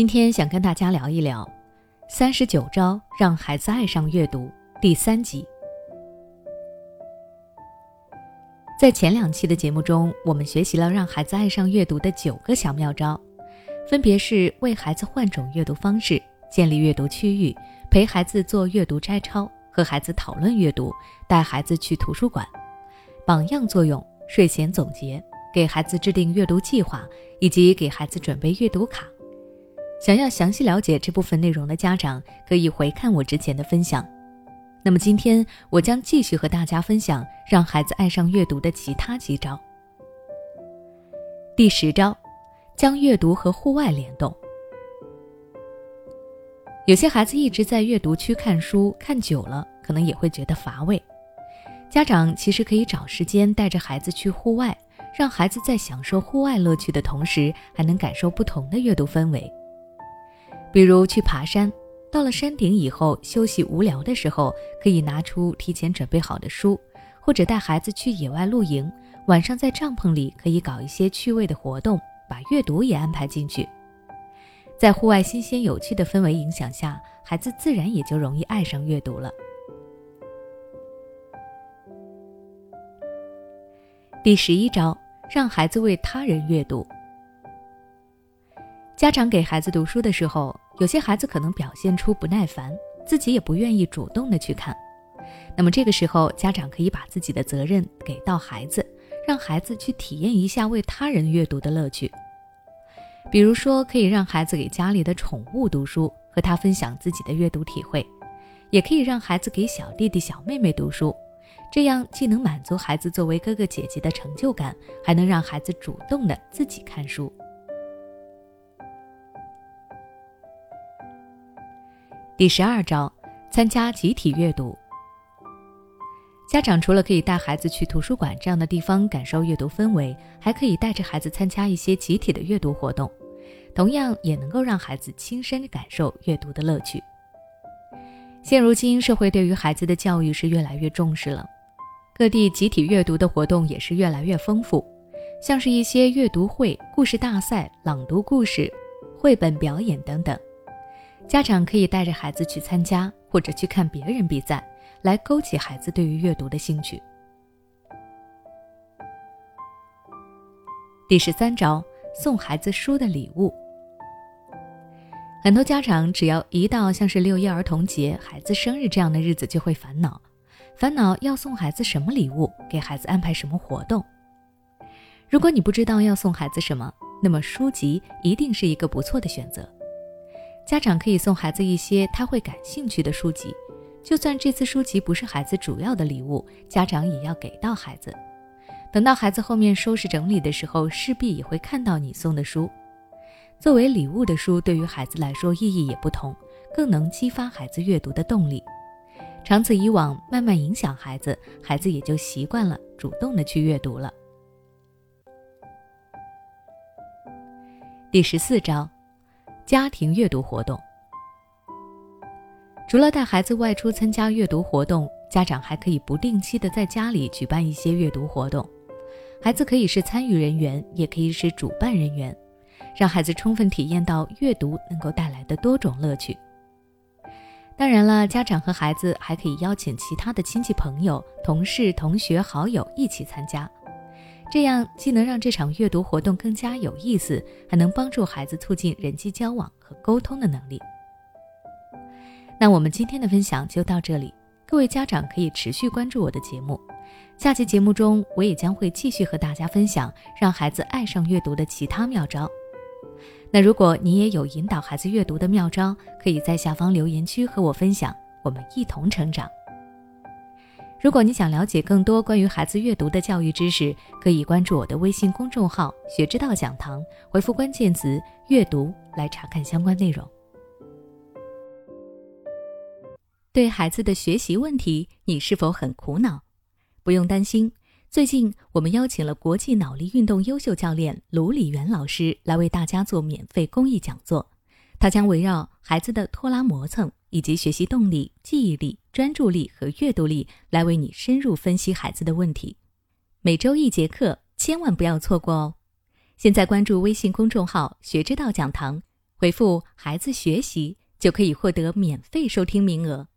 今天想跟大家聊一聊《三十九招让孩子爱上阅读》第三集。在前两期的节目中，我们学习了让孩子爱上阅读的九个小妙招，分别是为孩子换种阅读方式、建立阅读区域、陪孩子做阅读摘抄、和孩子讨论阅读、带孩子去图书馆、榜样作用、睡前总结、给孩子制定阅读计划以及给孩子准备阅读卡。想要详细了解这部分内容的家长，可以回看我之前的分享。那么今天我将继续和大家分享让孩子爱上阅读的其他几招。第十招，将阅读和户外联动。有些孩子一直在阅读区看书，看久了可能也会觉得乏味。家长其实可以找时间带着孩子去户外，让孩子在享受户外乐趣的同时，还能感受不同的阅读氛围。比如去爬山，到了山顶以后休息无聊的时候，可以拿出提前准备好的书，或者带孩子去野外露营，晚上在帐篷里可以搞一些趣味的活动，把阅读也安排进去。在户外新鲜有趣的氛围影响下，孩子自然也就容易爱上阅读了。第十一招，让孩子为他人阅读。家长给孩子读书的时候，有些孩子可能表现出不耐烦，自己也不愿意主动的去看。那么这个时候，家长可以把自己的责任给到孩子，让孩子去体验一下为他人阅读的乐趣。比如说，可以让孩子给家里的宠物读书，和他分享自己的阅读体会；也可以让孩子给小弟弟、小妹妹读书，这样既能满足孩子作为哥哥姐姐的成就感，还能让孩子主动的自己看书。第十二招，参加集体阅读。家长除了可以带孩子去图书馆这样的地方感受阅读氛围，还可以带着孩子参加一些集体的阅读活动，同样也能够让孩子亲身感受阅读的乐趣。现如今，社会对于孩子的教育是越来越重视了，各地集体阅读的活动也是越来越丰富，像是一些阅读会、故事大赛、朗读故事、绘本表演等等。家长可以带着孩子去参加，或者去看别人比赛，来勾起孩子对于阅读的兴趣。第十三招，送孩子书的礼物。很多家长只要一到像是六一儿童节、孩子生日这样的日子，就会烦恼，烦恼要送孩子什么礼物，给孩子安排什么活动。如果你不知道要送孩子什么，那么书籍一定是一个不错的选择。家长可以送孩子一些他会感兴趣的书籍，就算这次书籍不是孩子主要的礼物，家长也要给到孩子。等到孩子后面收拾整理的时候，势必也会看到你送的书。作为礼物的书，对于孩子来说意义也不同，更能激发孩子阅读的动力。长此以往，慢慢影响孩子，孩子也就习惯了主动的去阅读了。第十四招。家庭阅读活动，除了带孩子外出参加阅读活动，家长还可以不定期的在家里举办一些阅读活动。孩子可以是参与人员，也可以是主办人员，让孩子充分体验到阅读能够带来的多种乐趣。当然了，家长和孩子还可以邀请其他的亲戚朋友、同事、同学、好友一起参加。这样既能让这场阅读活动更加有意思，还能帮助孩子促进人际交往和沟通的能力。那我们今天的分享就到这里，各位家长可以持续关注我的节目，下期节目中我也将会继续和大家分享让孩子爱上阅读的其他妙招。那如果你也有引导孩子阅读的妙招，可以在下方留言区和我分享，我们一同成长。如果你想了解更多关于孩子阅读的教育知识，可以关注我的微信公众号“学之道讲堂”，回复关键词“阅读”来查看相关内容。对孩子的学习问题，你是否很苦恼？不用担心，最近我们邀请了国际脑力运动优秀教练卢礼元老师来为大家做免费公益讲座，他将围绕孩子的拖拉磨蹭。以及学习动力、记忆力、专注力和阅读力，来为你深入分析孩子的问题。每周一节课，千万不要错过哦！现在关注微信公众号“学之道讲堂”，回复“孩子学习”就可以获得免费收听名额。